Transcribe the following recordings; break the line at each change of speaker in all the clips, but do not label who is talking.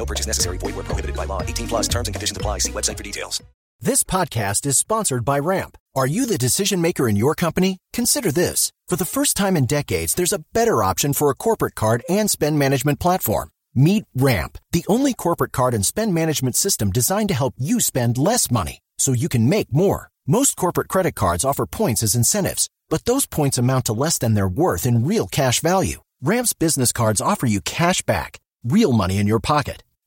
No purchase necessary. Void where prohibited by law. 18 plus terms and conditions apply. See website for details.
This podcast is sponsored by Ramp. Are you the decision maker in your company? Consider this. For the first time in decades, there's a better option for a corporate card and spend management platform. Meet Ramp, the only corporate card and spend management system designed to help you spend less money so you can make more. Most corporate credit cards offer points as incentives, but those points amount to less than their worth in real cash value. Ramp's business cards offer you cash back, real money in your pocket.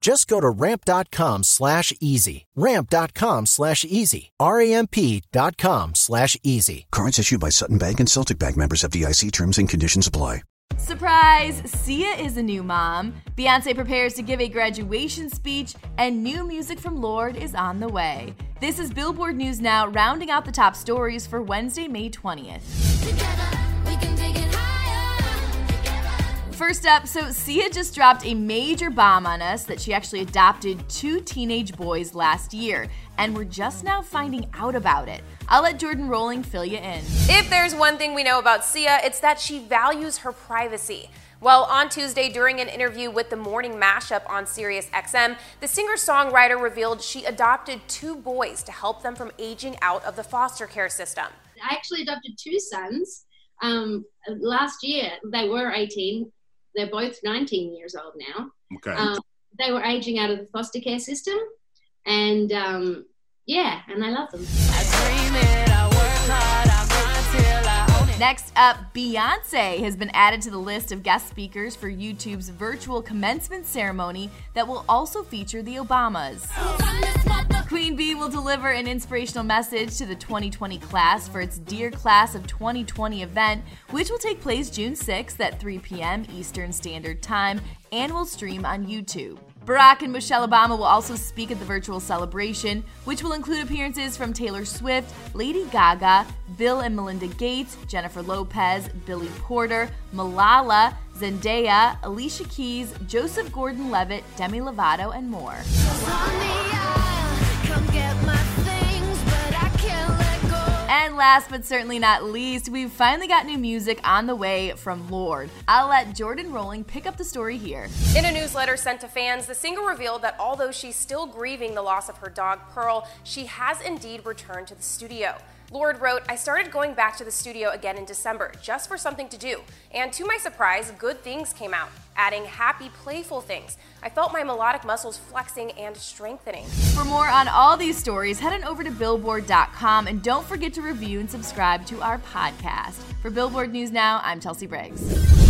Just go to ramp.com slash easy. Ramp.com slash easy. R-A-M-P dot com slash easy.
Cards issued by Sutton Bank and Celtic Bank members FDIC terms and conditions apply.
Surprise! Sia is a new mom. Beyonce prepares to give a graduation speech, and new music from Lorde is on the way. This is Billboard News Now, rounding out the top stories for Wednesday, May 20th. First up, so Sia just dropped a major bomb on us that she actually adopted two teenage boys last year, and we're just now finding out about it. I'll let Jordan Rolling fill you in.
If there's one thing we know about Sia, it's that she values her privacy. Well, on Tuesday, during an interview with the Morning Mashup on Sirius XM, the singer songwriter revealed she adopted two boys to help them from aging out of the foster care system.
I actually adopted two sons um, last year. They were 18. They're both 19 years old now.
Okay.
Um, they were aging out of the foster care system. And um, yeah, and I love them.
Next up, Beyonce has been added to the list of guest speakers for YouTube's virtual commencement ceremony that will also feature the Obamas. Queen Bey will deliver an inspirational message to the 2020 class for its Dear Class of 2020 event, which will take place June 6th at 3 p.m. Eastern Standard Time and will stream on YouTube. Barack and Michelle Obama will also speak at the virtual celebration, which will include appearances from Taylor Swift, Lady Gaga, Bill and Melinda Gates, Jennifer Lopez, Billy Porter, Malala, Zendaya, Alicia Keys, Joseph Gordon Levitt, Demi Lovato, and more. Last but certainly not least, we've finally got new music on the way from Lorde. I'll let Jordan Rolling pick up the story here.
In a newsletter sent to fans, the singer revealed that although she's still grieving the loss of her dog Pearl, she has indeed returned to the studio. Lorde wrote, I started going back to the studio again in December just for something to do. And to my surprise, good things came out, adding happy, playful things. I felt my melodic muscles flexing and strengthening.
For more on all these stories, head on over to billboard.com and don't forget to review and subscribe to our podcast. For Billboard News Now, I'm Chelsea Briggs.